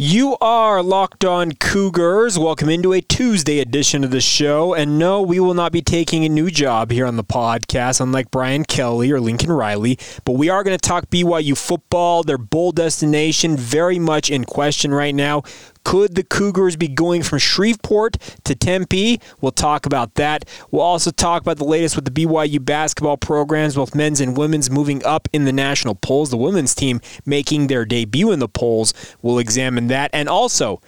You are locked on Cougars. Welcome into a Tuesday edition of the show. And no, we will not be taking a new job here on the podcast, unlike Brian Kelly or Lincoln Riley. But we are going to talk BYU football, their bowl destination, very much in question right now. Could the Cougars be going from Shreveport to Tempe? We'll talk about that. We'll also talk about the latest with the BYU basketball programs, both men's and women's, moving up in the national polls. The women's team making their debut in the polls. We'll examine that. And also,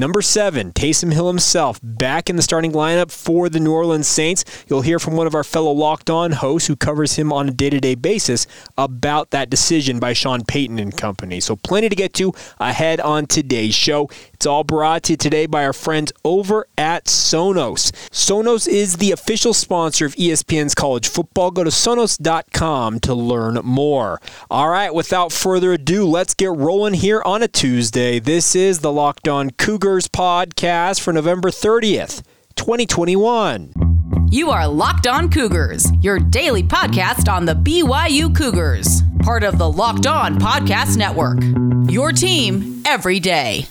Number seven, Taysom Hill himself back in the starting lineup for the New Orleans Saints. You'll hear from one of our fellow locked on hosts who covers him on a day to day basis about that decision by Sean Payton and company. So, plenty to get to ahead on today's show. It's all brought to you today by our friends over at Sonos. Sonos is the official sponsor of ESPN's college football. Go to sonos.com to learn more. All right, without further ado, let's get rolling here on a Tuesday. This is the Locked On Cougars podcast for November 30th, 2021. You are Locked On Cougars, your daily podcast on the BYU Cougars, part of the Locked On Podcast Network. Your team every day.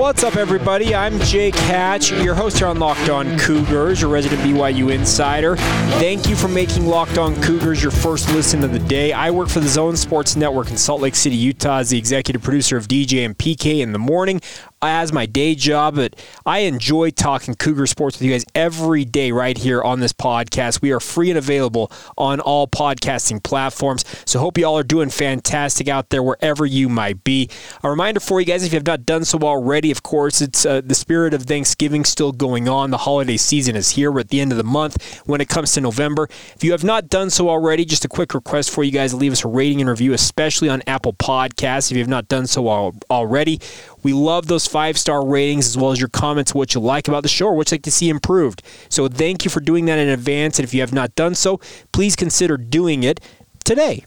What's up, everybody? I'm Jake Hatch, your host here on Locked On Cougars, your resident BYU insider. Thank you for making Locked On Cougars your first listen of the day. I work for the Zone Sports Network in Salt Lake City, Utah, as the executive producer of DJ and PK in the morning as my day job, but I enjoy talking Cougar sports with you guys every day right here on this podcast. We are free and available on all podcasting platforms. So hope you all are doing fantastic out there wherever you might be. A reminder for you guys, if you have not done so already, of course, it's uh, the spirit of Thanksgiving still going on. The holiday season is here. We're at the end of the month when it comes to November. If you have not done so already, just a quick request for you guys to leave us a rating and review, especially on Apple Podcasts. If you have not done so already, we love those five star ratings as well as your comments, what you like about the show or what you'd like to see improved. So thank you for doing that in advance. And if you have not done so, please consider doing it today.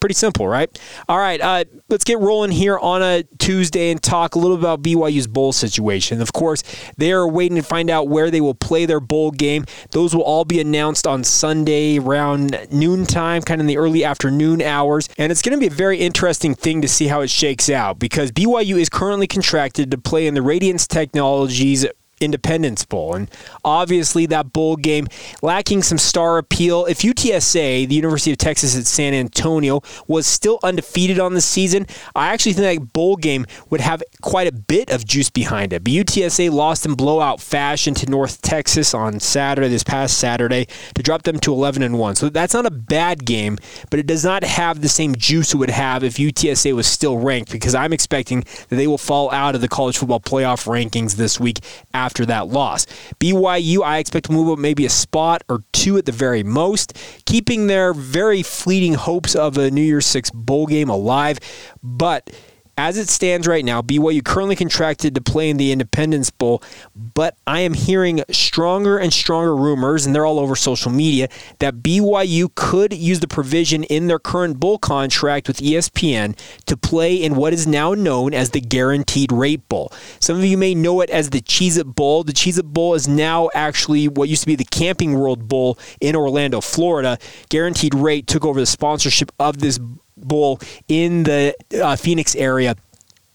Pretty simple, right? All right, uh, let's get rolling here on a Tuesday and talk a little about BYU's bowl situation. Of course, they are waiting to find out where they will play their bowl game. Those will all be announced on Sunday around noontime, kind of in the early afternoon hours. And it's going to be a very interesting thing to see how it shakes out because BYU is currently contracted to play in the Radiance Technologies Independence Bowl. And obviously, that bowl game lacking some star appeal. If UTSA, the University of Texas at San Antonio, was still undefeated on the season, I actually think that bowl game would have quite a bit of juice behind it. But UTSA lost in blowout fashion to North Texas on Saturday, this past Saturday, to drop them to 11 and 1. So that's not a bad game, but it does not have the same juice it would have if UTSA was still ranked because I'm expecting that they will fall out of the college football playoff rankings this week after after that loss. BYU, I expect to move up maybe a spot or two at the very most, keeping their very fleeting hopes of a New Year's Six bowl game alive. But as it stands right now, BYU currently contracted to play in the Independence Bowl, but I am hearing stronger and stronger rumors, and they're all over social media, that BYU could use the provision in their current bowl contract with ESPN to play in what is now known as the Guaranteed Rate Bowl. Some of you may know it as the Cheez It Bowl. The Cheez It Bowl is now actually what used to be the Camping World Bowl in Orlando, Florida. Guaranteed Rate took over the sponsorship of this Bowl in the uh, Phoenix area.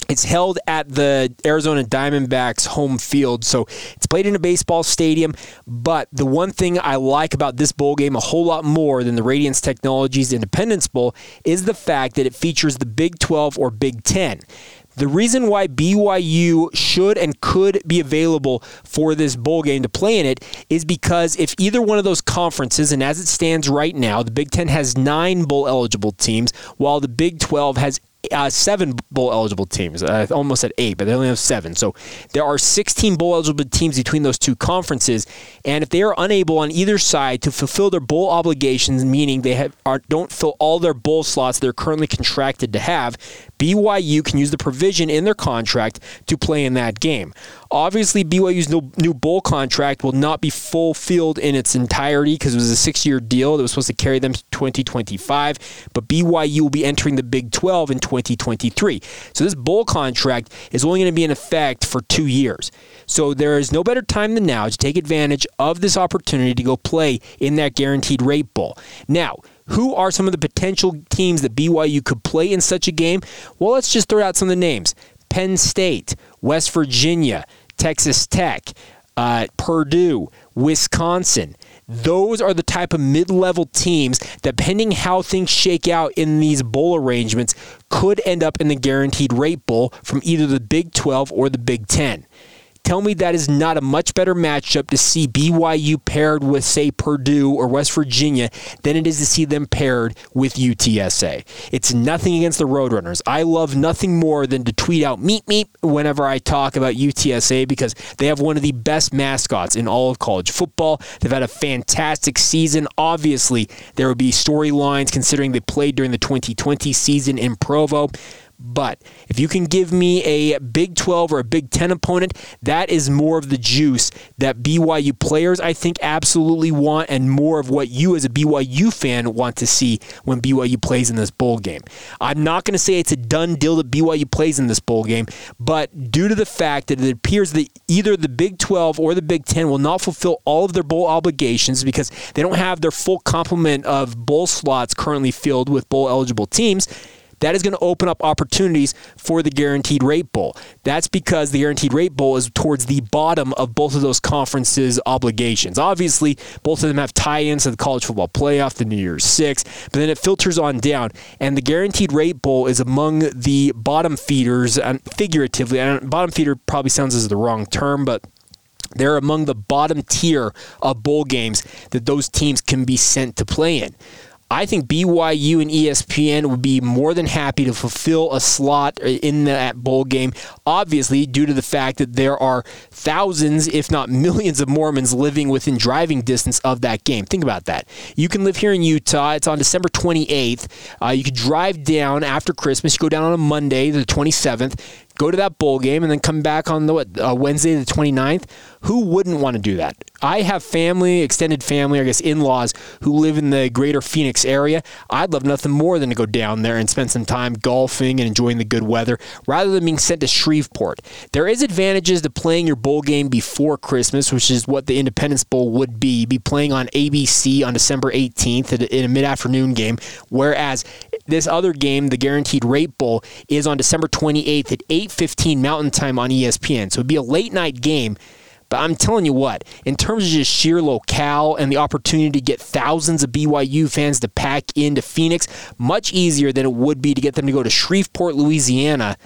It's held at the Arizona Diamondbacks home field. So it's played in a baseball stadium. But the one thing I like about this bowl game a whole lot more than the Radiance Technologies Independence Bowl is the fact that it features the Big 12 or Big 10. The reason why BYU should and could be available for this bowl game to play in it is because if either one of those conferences, and as it stands right now, the Big Ten has nine bowl eligible teams, while the Big 12 has uh, seven bowl eligible teams. Uh, almost at eight, but they only have seven. So there are 16 bowl eligible teams between those two conferences. And if they are unable on either side to fulfill their bowl obligations, meaning they have, are, don't fill all their bowl slots they're currently contracted to have, BYU can use the provision in their contract to play in that game. Obviously, BYU's new, bowl contract will not be fulfilled in its entirety because it was a six year deal that was supposed to carry them to 2025. But BYU will be entering the Big 12 in 2023. So this bowl contract is only going to be in effect for two years. So there is no better time than now to take advantage of this opportunity to go play in that guaranteed rate bowl. Now, Who are some of the potential teams that BYU could play in such a game? Well, let's just throw out some of the names Penn State, West Virginia, Texas Tech, uh, Purdue, Wisconsin. Those are the type of mid level teams, depending how things shake out in these bowl arrangements, could end up in the guaranteed rate bowl from either the Big 12 or the Big 10. Tell me that is not a much better matchup to see BYU paired with, say, Purdue or West Virginia than it is to see them paired with UTSA. It's nothing against the Roadrunners. I love nothing more than to tweet out meet meet whenever I talk about UTSA because they have one of the best mascots in all of college football. They've had a fantastic season. Obviously, there will be storylines considering they played during the 2020 season in Provo. But if you can give me a Big 12 or a Big 10 opponent, that is more of the juice that BYU players, I think, absolutely want, and more of what you, as a BYU fan, want to see when BYU plays in this bowl game. I'm not going to say it's a done deal that BYU plays in this bowl game, but due to the fact that it appears that either the Big 12 or the Big 10 will not fulfill all of their bowl obligations because they don't have their full complement of bowl slots currently filled with bowl eligible teams that is going to open up opportunities for the Guaranteed Rate Bowl. That's because the Guaranteed Rate Bowl is towards the bottom of both of those conferences' obligations. Obviously, both of them have tie ins to the college football playoff, the New Year's Six, but then it filters on down. And the Guaranteed Rate Bowl is among the bottom feeders, and figuratively, and bottom feeder probably sounds as the wrong term, but they're among the bottom tier of bowl games that those teams can be sent to play in. I think BYU and ESPN would be more than happy to fulfill a slot in that bowl game, obviously, due to the fact that there are thousands, if not millions, of Mormons living within driving distance of that game. Think about that. You can live here in Utah. It's on December 28th. Uh, you could drive down after Christmas. You go down on a Monday, the 27th go to that bowl game and then come back on the what, uh, Wednesday the 29th. Who wouldn't want to do that? I have family, extended family, I guess in-laws who live in the greater Phoenix area. I'd love nothing more than to go down there and spend some time golfing and enjoying the good weather rather than being sent to Shreveport. There is advantages to playing your bowl game before Christmas, which is what the Independence Bowl would be. Be playing on ABC on December 18th in a mid-afternoon game, whereas this other game, the Guaranteed Rate Bowl, is on December 28th at 8:15 Mountain Time on ESPN. So it'd be a late night game. But I'm telling you what, in terms of just sheer locale and the opportunity to get thousands of BYU fans to pack into Phoenix, much easier than it would be to get them to go to Shreveport, Louisiana.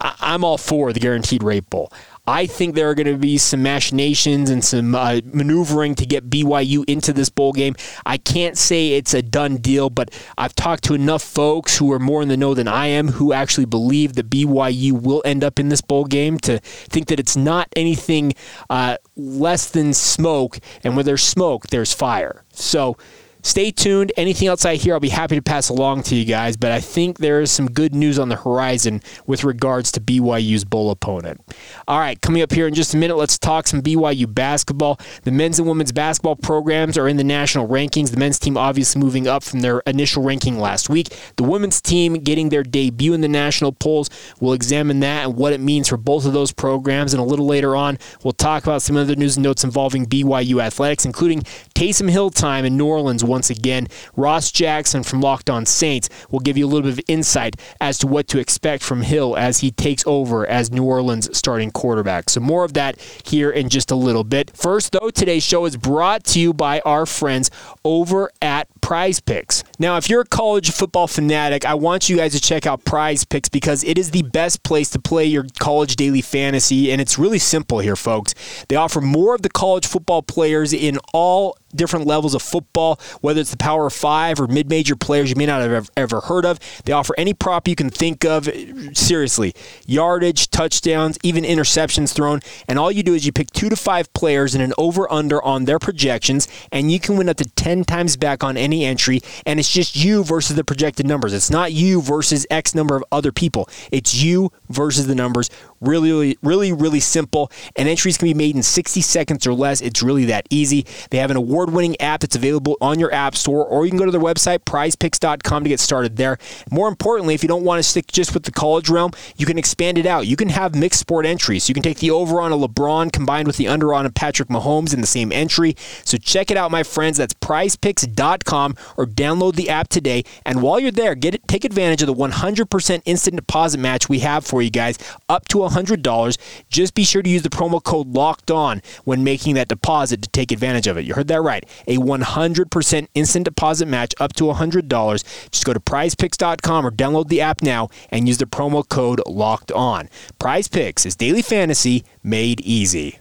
I'm all for the Guaranteed Rate Bowl. I think there are going to be some machinations and some uh, maneuvering to get BYU into this bowl game. I can't say it's a done deal, but I've talked to enough folks who are more in the know than I am who actually believe that BYU will end up in this bowl game to think that it's not anything uh, less than smoke. And where there's smoke, there's fire. So, stay tuned. Anything else I hear, I'll be happy to pass along to you guys. But I think there is some good news on the horizon with regards to BYU's bowl opponent. All right, coming up here in just a minute, let's talk some BYU basketball. The men's and women's basketball programs are in the national rankings. The men's team obviously moving up from their initial ranking last week. The women's team getting their debut in the national polls. We'll examine that and what it means for both of those programs. And a little later on, we'll talk about some other news and notes involving BYU athletics, including Taysom Hill time in New Orleans once again. Ross Jackson from Locked On Saints will give you a little bit of insight as to what to expect from Hill as he takes over as New Orleans starting quarterback. So, more of that here in just a little bit. First, though, today's show is brought to you by our friends over at Prize Picks. Now, if you're a college football fanatic, I want you guys to check out Prize Picks because it is the best place to play your college daily fantasy, and it's really simple here, folks. They offer more of the college football players in all different levels of football, whether it's the Power Five or mid major players you may not have ever heard of. They offer any prop you can think of. Seriously, yardage, touchdowns, even interceptions thrown. And all you do is you pick two to five players and an over under on their projections, and you can win up to 10 times back on any entry. And it's just you versus the projected numbers. It's not you versus X number of other people, it's you versus the numbers. Really, really, really, really simple. And entries can be made in 60 seconds or less. It's really that easy. They have an award winning app that's available on your app store, or you can go to their website, prizepicks.com, to get started there. More importantly, if you don't want to stick just with the college realm, you can expand it out. You can have mixed sport entries. You can take the over on a LeBron combined with the under on a Patrick Mahomes in the same entry. So check it out, my friends. That's prizepicks.com or download the app today. And while you're there, get it, take advantage of the 100% instant deposit match we have for you guys, up to $100. Just be sure to use the promo code LOCKED ON when making that deposit to take advantage of it. You heard that right. A 100% instant deposit match up to $100. Just go to prizepicks.com or download the app now and use the promo code LOCKED ON. Prize Picks is daily fantasy made easy.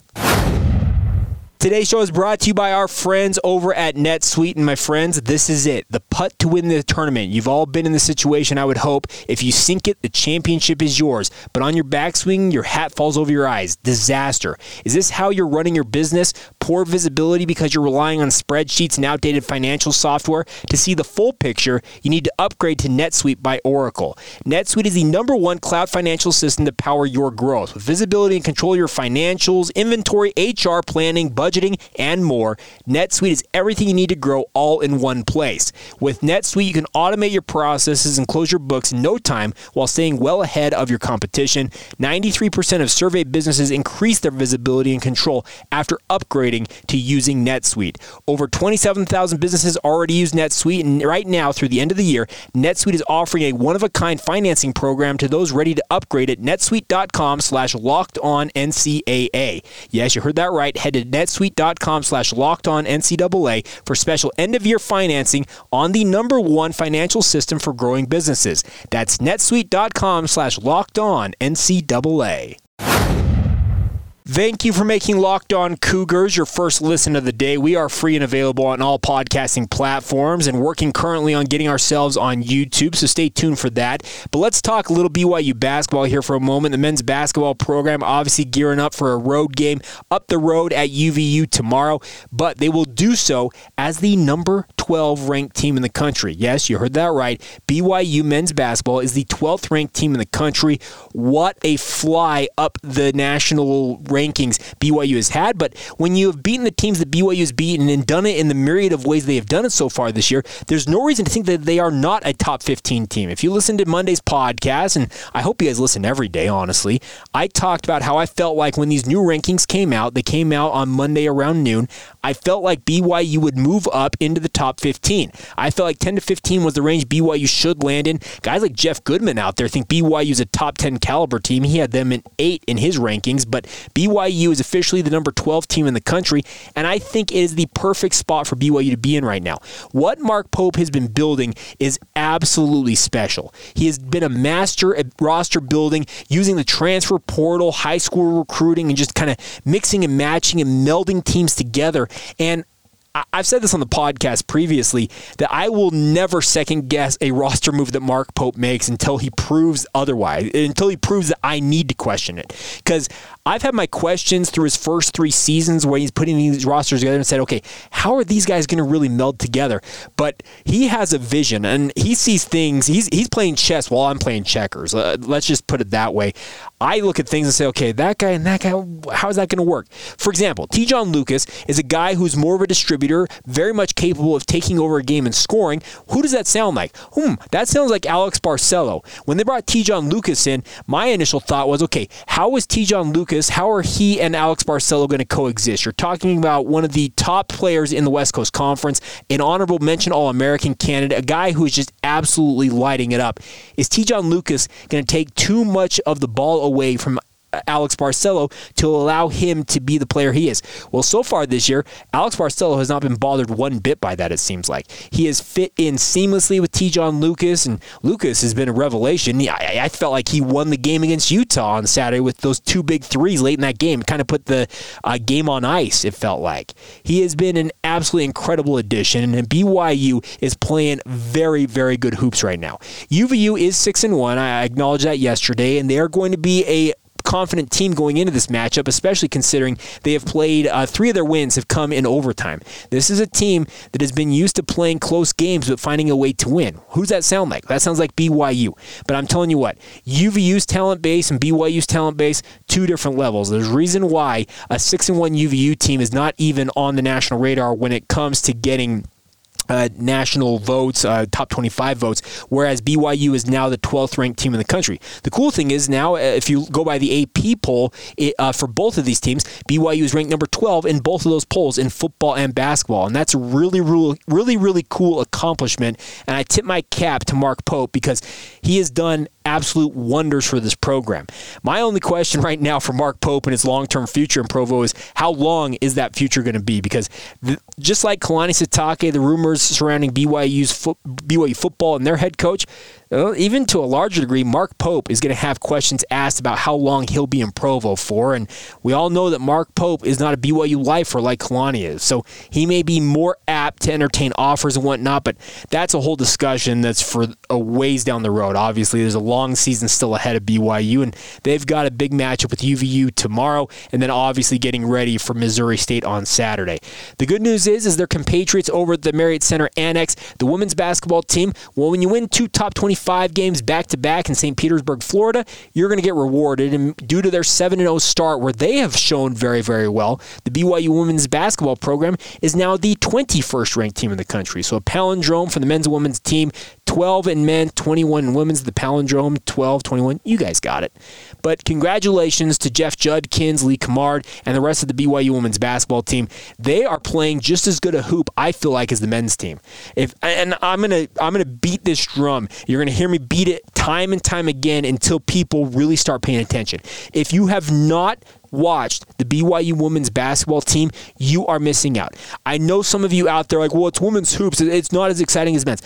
Today's show is brought to you by our friends over at NetSuite. And my friends, this is it the putt to win the tournament. You've all been in the situation, I would hope. If you sink it, the championship is yours. But on your backswing, your hat falls over your eyes. Disaster. Is this how you're running your business? Poor visibility because you're relying on spreadsheets and outdated financial software? To see the full picture, you need to upgrade to NetSuite by Oracle. NetSuite is the number one cloud financial system to power your growth. With visibility and control your financials, inventory, HR planning, budget, budgeting, and more. NetSuite is everything you need to grow all in one place. With NetSuite, you can automate your processes and close your books in no time while staying well ahead of your competition. 93% of surveyed businesses increase their visibility and control after upgrading to using NetSuite. Over 27,000 businesses already use NetSuite, and right now, through the end of the year, NetSuite is offering a one-of-a-kind financing program to those ready to upgrade at netsuite.com slash locked on NCAA. Yes, you heard that right. Head to netsuite netsuite.com slash locked on NCAA for special end of year financing on the number one financial system for growing businesses. That's netsuite.com slash locked on NCAA. Thank you for making Locked On Cougars your first listen of the day. We are free and available on all podcasting platforms and working currently on getting ourselves on YouTube, so stay tuned for that. But let's talk a little BYU basketball here for a moment. The men's basketball program obviously gearing up for a road game up the road at UVU tomorrow, but they will do so as the number 12 ranked team in the country. Yes, you heard that right. BYU men's basketball is the 12th ranked team in the country. What a fly up the national rankings BYU has had. But when you have beaten the teams that BYU has beaten and done it in the myriad of ways they have done it so far this year, there's no reason to think that they are not a top 15 team. If you listen to Monday's podcast, and I hope you guys listen every day, honestly, I talked about how I felt like when these new rankings came out, they came out on Monday around noon. I felt like BYU would move up into the top 15. I felt like 10 to 15 was the range BYU should land in. Guys like Jeff Goodman out there think BYU is a top 10 caliber team. He had them in eight in his rankings, but BYU is officially the number 12 team in the country, and I think it is the perfect spot for BYU to be in right now. What Mark Pope has been building is absolutely special. He has been a master at roster building using the transfer portal, high school recruiting, and just kind of mixing and matching and melding teams together. And I've said this on the podcast previously that I will never second guess a roster move that Mark Pope makes until he proves otherwise, until he proves that I need to question it. Because I've had my questions through his first three seasons where he's putting these rosters together and said, okay, how are these guys going to really meld together? But he has a vision and he sees things. He's, he's playing chess while I'm playing checkers. Uh, let's just put it that way. I look at things and say, okay, that guy and that guy, how is that going to work? For example, T. John Lucas is a guy who's more of a distributor, very much capable of taking over a game and scoring. Who does that sound like? Hmm, that sounds like Alex Barcelo. When they brought T. John Lucas in, my initial thought was, okay, how is T. John Lucas how are he and Alex Barcelo going to coexist? You're talking about one of the top players in the West Coast Conference, an honorable mention All American candidate, a guy who is just absolutely lighting it up. Is T. John Lucas going to take too much of the ball away from Alex Barcelo to allow him to be the player he is. Well, so far this year, Alex Barcelo has not been bothered one bit by that, it seems like. He has fit in seamlessly with T. John Lucas, and Lucas has been a revelation. I, I, felt like he won the game against Utah on Saturday with those two big threes late in that game. Kind of put the uh, game on ice, it felt like. He has been an absolutely incredible addition, and BYU is playing very, very good hoops right now. UVU is 6 and 1. I acknowledged that yesterday, and they are going to be a confident team going into this matchup, especially considering they have played uh, three of their wins have come in overtime. This is a team that has been used to playing close games but finding a way to win. Who's that sound like? That sounds like BYU. But I'm telling you what, UVU's talent base and BYU's talent base, two different levels. There's a reason why a six and one UVU team is not even on the national radar when it comes to getting uh, national votes, uh, top 25 votes, whereas BYU is now the 12th ranked team in the country. The cool thing is now, uh, if you go by the AP poll it, uh, for both of these teams, BYU is ranked number 12 in both of those polls in football and basketball. And that's a really, really, really, really cool accomplishment. And I tip my cap to Mark Pope because he has done absolute wonders for this program. My only question right now for Mark Pope and his long term future in Provo is how long is that future going to be? Because the, just like Kalani Sitake, the rumors surrounding BYU's BYU football and their head coach, even to a larger degree, Mark Pope is going to have questions asked about how long he'll be in Provo for. And we all know that Mark Pope is not a BYU lifer like Kalani is. So he may be more apt to entertain offers and whatnot, but that's a whole discussion that's for a ways down the road. Obviously, there's a long season still ahead of BYU, and they've got a big matchup with UVU tomorrow, and then obviously getting ready for Missouri State on Saturday. The good news is, is their compatriots over at the Marriott Center Annex, the women's basketball team. Well, when you win two top 20 five games back to back in St. Petersburg, Florida, you're going to get rewarded. And due to their 7 0 start, where they have shown very, very well, the BYU women's basketball program is now the 21st ranked team in the country. So a palindrome for the men's and women's team 12 in men, 21 in women's, the palindrome 12, 21. You guys got it. But congratulations to Jeff Judkins, Lee Cummard, and the rest of the BYU women's basketball team. They are playing just as good a hoop, I feel like, as the men's team. If and I'm gonna I'm gonna beat this drum. You're gonna hear me beat it time and time again until people really start paying attention. If you have not watched the BYU women's basketball team, you are missing out. I know some of you out there like, well, it's women's hoops. It's not as exciting as men's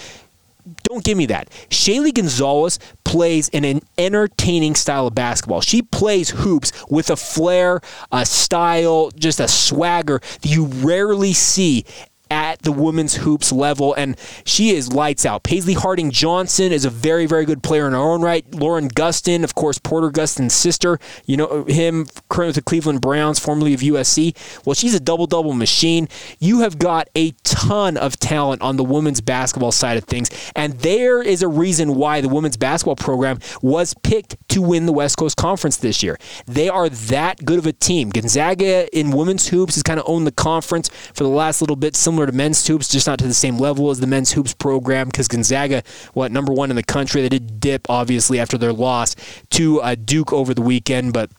don't give me that. Shaylee Gonzalez plays in an entertaining style of basketball. She plays hoops with a flair, a style, just a swagger that you rarely see at the women's hoops level, and she is lights out. Paisley Harding Johnson is a very, very good player in her own right. Lauren Gustin, of course, Porter Gustin's sister, you know him currently with the Cleveland Browns, formerly of USC. Well, she's a double double machine. You have got a ton of talent on the women's basketball side of things, and there is a reason why the women's basketball program was picked to win the West Coast Conference this year. They are that good of a team. Gonzaga in women's hoops has kind of owned the conference for the last little bit, similar similar to men's hoops, just not to the same level as the men's hoops program because Gonzaga, what, number one in the country. They did dip, obviously, after their loss to uh, Duke over the weekend, but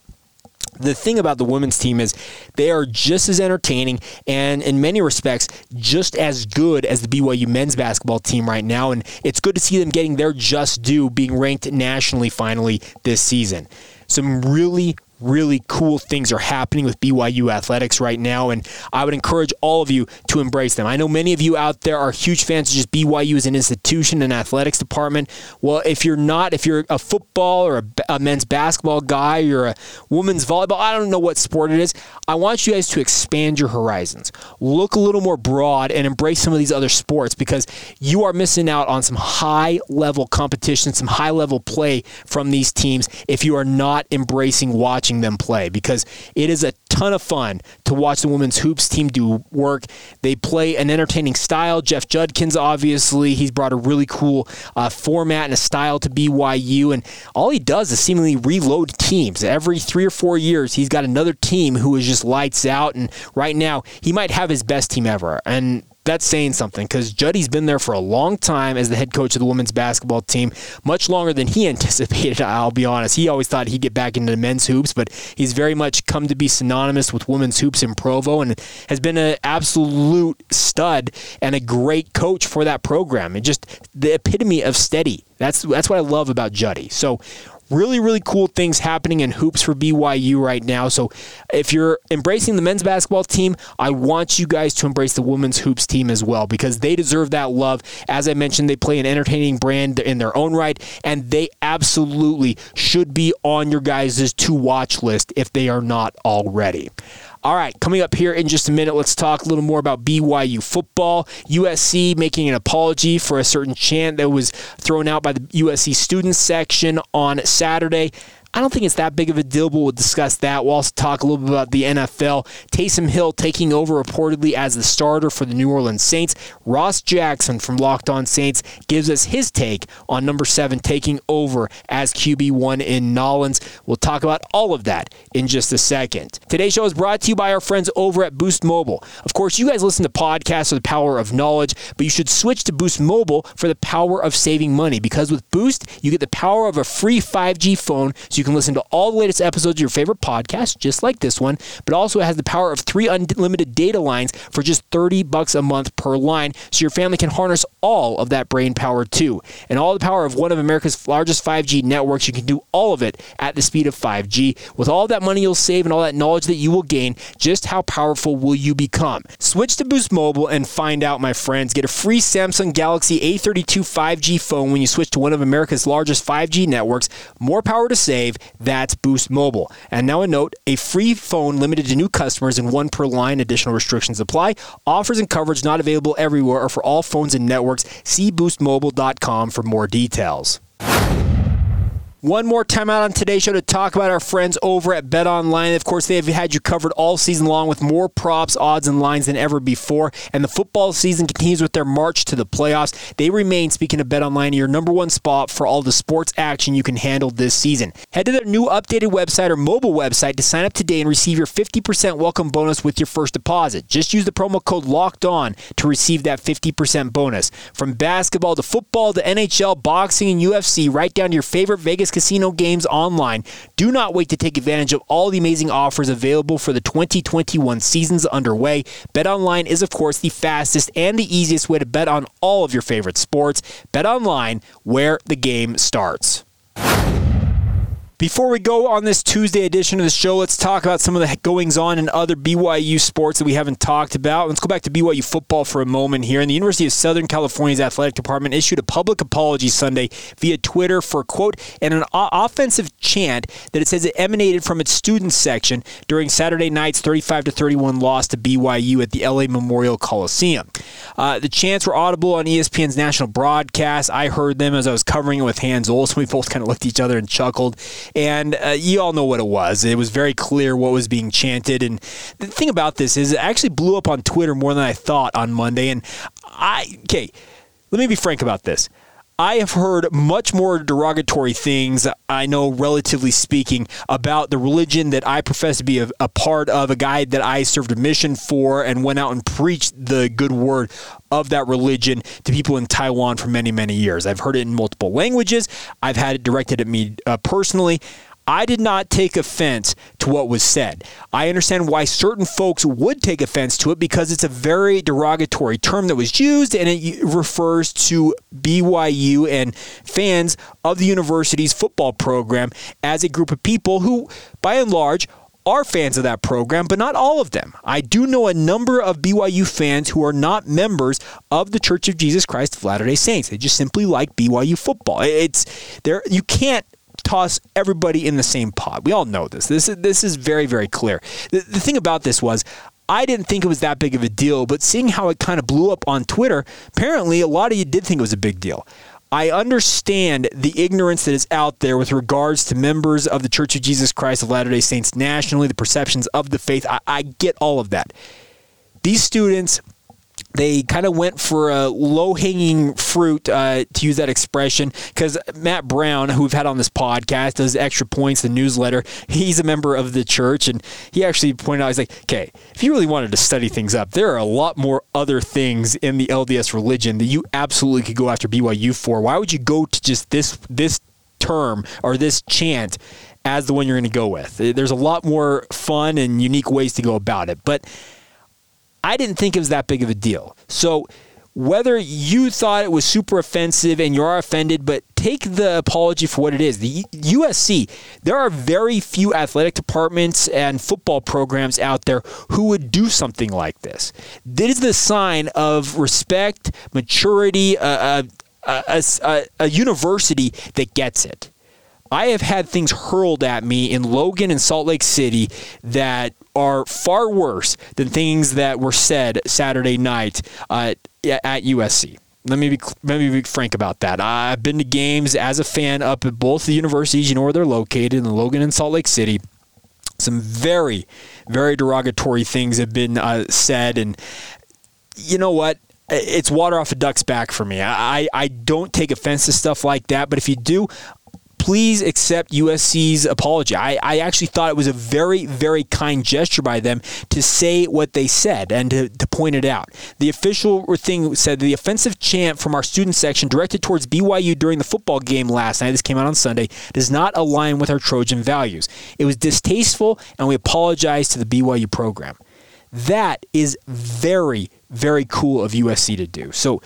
the thing about the women's team is they are just as entertaining and in many respects just as good as the BYU men's basketball team right now and it's good to see them getting their just due being ranked nationally finally this season. Some really really cool things are happening with BYU athletics right now, and I would encourage all of you to embrace them. I know many of you out there are huge fans of just BYU as an institution and athletics department. Well, if you're not, if you're a football or a, a men's basketball guy, you're a women's volleyball, I don't know what sport it is. I want you guys to expand your horizons, look a little more broad, and embrace some of these other sports because you are missing out on some high level competition, some high level play from these teams if you are not embracing watching watching them play because it is a ton of fun to watch the women's hoops team do work. They play an entertaining style. Jeff Judkins, obviously, he's brought a really cool uh, format and a style to BYU, and all he does is seemingly reload teams. Every three or four years, he's got another team who is just lights out, and right now, he might have his best team ever. And that's saying something because Juddy's been there for a long time as the head coach of the women's basketball team, much longer than he anticipated. I'll be honest. He always thought he'd get back into men's hoops, but he's very much come to be synonymous with women's hoops in Provo and has been an absolute stud and a great coach for that program. And just the epitome of steady. That's that's what I love about Juddy. So really, really cool things happening in hoops for BYU right now. So if you're embracing the men's basketball team, I want you guys to embrace the women's hoops team as well because they deserve that love. As I mentioned, they play an entertaining brand in their own right, and they absolutely should be on your guys' to watch list if they are not already. All right, coming up here in just a minute, let's talk a little more about BYU football. USC making an apology for a certain chant that was thrown out by the USC student section on Saturday. I don't think it's that big of a deal, but we'll discuss that. We'll also talk a little bit about the NFL. Taysom Hill taking over reportedly as the starter for the New Orleans Saints. Ross Jackson from Locked On Saints gives us his take on number seven taking over as QB1 in Nollins. We'll talk about all of that in just a second. Today's show is brought to you by our friends over at Boost Mobile. Of course, you guys listen to podcasts for the power of knowledge, but you should switch to Boost Mobile for the power of saving money because with Boost, you get the power of a free 5G phone so you can listen to all the latest episodes of your favorite podcast, just like this one, but also it has the power of three unlimited data lines for just 30 bucks a month per line so your family can harness all of that brain power too. And all the power of one of America's largest 5G networks, you can do all of it at the speed of 5G. With all that money you'll save and all that knowledge that you will gain, just how powerful will you become? Switch to Boost Mobile and find out, my friends. Get a free Samsung Galaxy A32 5G phone when you switch to one of America's largest 5G networks. More power to save. That's Boost Mobile. And now a note a free phone limited to new customers and one per line. Additional restrictions apply. Offers and coverage not available everywhere or for all phones and networks. See boostmobile.com for more details. One more time out on today's show to talk about our friends over at Bet Online. Of course, they have had you covered all season long with more props, odds, and lines than ever before. And the football season continues with their march to the playoffs. They remain, speaking of Bet Online, your number one spot for all the sports action you can handle this season. Head to their new updated website or mobile website to sign up today and receive your 50% welcome bonus with your first deposit. Just use the promo code LOCKED ON to receive that 50% bonus. From basketball to football to NHL, boxing, and UFC, right down to your favorite Vegas casino games online. Do not wait to take advantage of all the amazing offers available for the 2021 seasons underway. BetOnline is, of course, the fastest and the easiest way to bet on all of your favorite sports. BetOnline, where the game starts. Before we go on this Tuesday edition of the show, let's talk about some of the goings on in other BYU sports that we haven't talked about. Let's go back to BYU football for a moment here. And the University of Southern California's athletic department issued a public apology Sunday via Twitter for, quote, and an o- offensive chant that it says it emanated from its students section during Saturday night's 35 31 loss to BYU at the LA Memorial Coliseum. Uh, the chants were audible on ESPN's national broadcast. I heard them as I was covering it with Hans Olsen. We both kind of looked at each other and chuckled. And uh, you all know what it was. It was very clear what was being chanted. And the thing about this is it actually blew up on Twitter more than I thought on Monday. And I, okay, let me be frank about this. I have heard much more derogatory things, I know, relatively speaking, about the religion that I profess to be a, a, part of, a guy that I served a mission for and went out and preached the good word of that religion to people in Taiwan for many, many years. I've heard it in multiple languages, I've had it directed at me uh, personally. I did not take offense to what was said. I understand why certain folks would take offense to it because it's a very derogatory term that was used and it refers to BYU and fans of the university's football program as a group of people who, by and large, are fans of that program, but not all of them. I do know a number of BYU fans who are not members of the Church of Jesus Christ of Latter-day Saints. They just simply like BYU football. It's there you can't toss everybody in the same pot. We all know this. This is this is very very clear. The, the thing about this was I didn't think it was that big of a deal, but seeing how it kind of blew up on Twitter, apparently a lot of you did think it was a big deal. I understand the ignorance that is out there with regards to members of the Church of Jesus Christ of Latter day Saints nationally, the perceptions of the faith. I, I get all of that. These students they kind of went for a low hanging fruit, uh, to use that expression, because Matt Brown, who we've had on this podcast, does extra points, the newsletter. He's a member of the church, and he actually pointed out, he's like, okay, if you really wanted to study things up, there are a lot more other things in the LDS religion that you absolutely could go after BYU for. Why would you go to just this this term or this chant as the one you're going to go with? There's a lot more fun and unique ways to go about it, but I didn't think it was that big of a deal. So whether you thought it was super offensive and you are offended, but take the apology for what it is. The USC, there are very few athletic departments and football programs out there who would do something like this. This is the sign of respect, maturity, a, a, a, a university that gets it. I have had things hurled at me in Logan and Salt Lake City that are far worse than things that were said Saturday night uh, at USC. let me be let me be frank about that. I've been to games as a fan up at both the universities. You know where they're located in Logan and Salt Lake City. Some very, very derogatory things have been uh, said, and you know what? It's water off a duck's back for me. I, I don't take offense to stuff like that, but if you do, please accept USC's apology. I, I actually thought it was a very, very kind gesture by them to say what they said and to, to point it out. The official thing said the offensive chant from our student section directed towards BYU during the football game last night, this came out on Sunday, does not align with our Trojan values. It was distasteful, and we apologize to the BYU program. That is very, very cool of USC to do. So,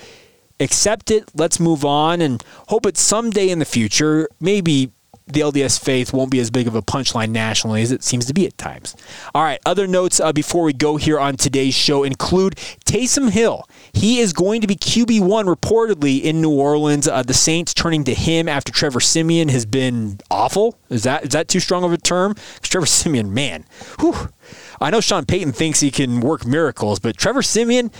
accept it, let's move on, and hope it someday in the future, maybe the LDS faith won't be as big of a punchline nationally as it seems to be at times. All right, other notes uh, before we go here on today's show include Taysom Hill. He is going to be QB1 reportedly in New Orleans. Uh, the Saints turning to him after Trevor Siemian has been awful. Is that is that too strong of a term? Trevor Siemian, man, whew. I know Sean Payton thinks he can work miracles, but Trevor Siemian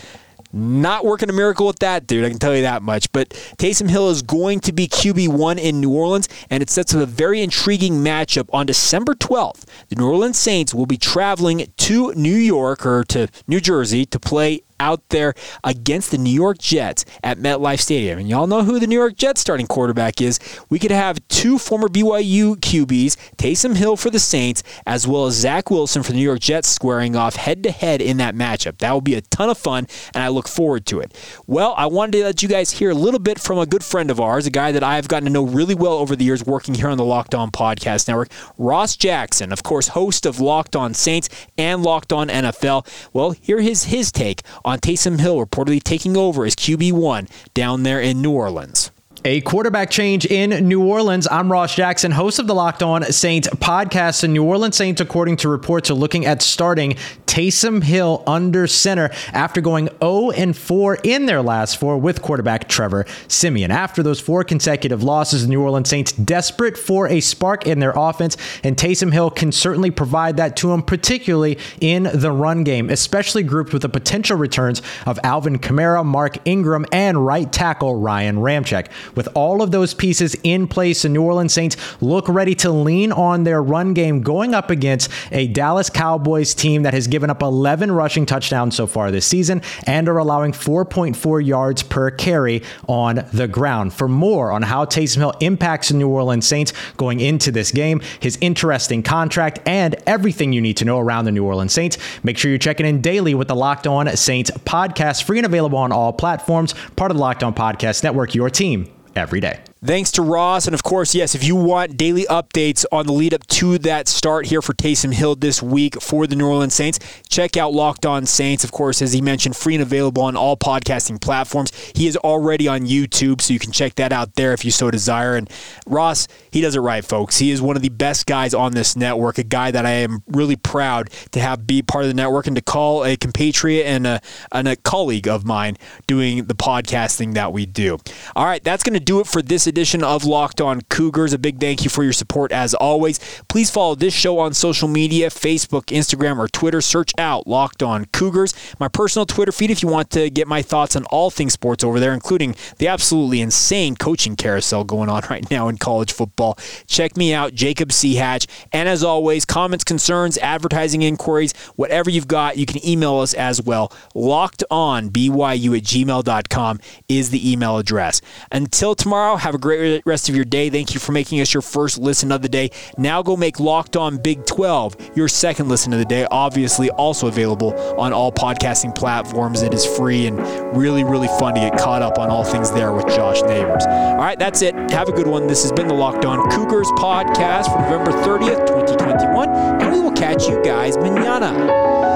not working a miracle with that dude, I can tell you that much. But Taysom Hill is going to be QB1 in New Orleans, and it sets up a very intriguing matchup on December 12th. The New Orleans Saints will be traveling to New York or to New Jersey to play out there against the New York Jets at MetLife Stadium. And y'all know who the New York Jets starting quarterback is. We could have two former BYU QBs, Taysom Hill for the Saints, as well as Zach Wilson for the New York Jets squaring off head to head in that matchup. That will be a ton of fun, and I look forward to it. Well, I wanted to let you guys hear a little bit from a good friend of ours, a guy that I've gotten to know really well over the years working here on the Locked On Podcast Network, Ross Jackson, of course, host of Locked On Saints and Locked On NFL. Well, here is his take on Taysom Hill reportedly taking over as QB1 down there in New Orleans. A quarterback change in New Orleans. I'm Ross Jackson, host of the Locked On Saints podcast. The New Orleans Saints, according to reports, are looking at starting Taysom Hill under center after going 0 and 4 in their last four with quarterback Trevor Siemian. After those four consecutive losses, the New Orleans Saints desperate for a spark in their offense, and Taysom Hill can certainly provide that to them, particularly in the run game, especially grouped with the potential returns of Alvin Kamara, Mark Ingram, and right tackle Ryan Ramczyk. With all of those pieces in place, the New Orleans Saints look ready to lean on their run game going up against a Dallas Cowboys team that has given up 11 rushing touchdowns so far this season and are allowing 4.4 yards per carry on the ground. For more on how Taysom Hill impacts the New Orleans Saints going into this game, his interesting contract, and everything you need to know around the New Orleans Saints, make sure you're checking in daily with the Locked On Saints podcast, free and available on all platforms, part of the Locked On Podcast Network, your team every day. Thanks to Ross. And of course, yes, if you want daily updates on the lead up to that start here for Taysom Hill this week for the New Orleans Saints, check out Locked On Saints. Of course, as he mentioned, free and available on all podcasting platforms. He is already on YouTube, so you can check that out there if you so desire. And Ross, he does it right, folks. He is one of the best guys on this network, a guy that I am really proud to have be part of the network and to call a compatriot and a, and a colleague of mine doing the podcasting that we do. All right, that's going to do it for this edition of Locked On Cougars. A big thank you for your support as always. Please follow this show on social media Facebook, Instagram, or Twitter. Search out Locked On Cougars. My personal Twitter feed if you want to get my thoughts on all things sports over there, including the absolutely insane coaching carousel going on right now in college football. Check me out, Jacob C. Hatch. And as always, comments, concerns, advertising inquiries, whatever you've got, you can email us as well. Locked on BYU at gmail.com is the email address. Until tomorrow, have a a great rest of your day. Thank you for making us your first listen of the day. Now go make Locked On Big 12 your second listen of the day. Obviously, also available on all podcasting platforms. It is free and really, really fun to get caught up on all things there with Josh Neighbors. All right, that's it. Have a good one. This has been the Locked On Cougars podcast for November 30th, 2021, and we will catch you guys manana.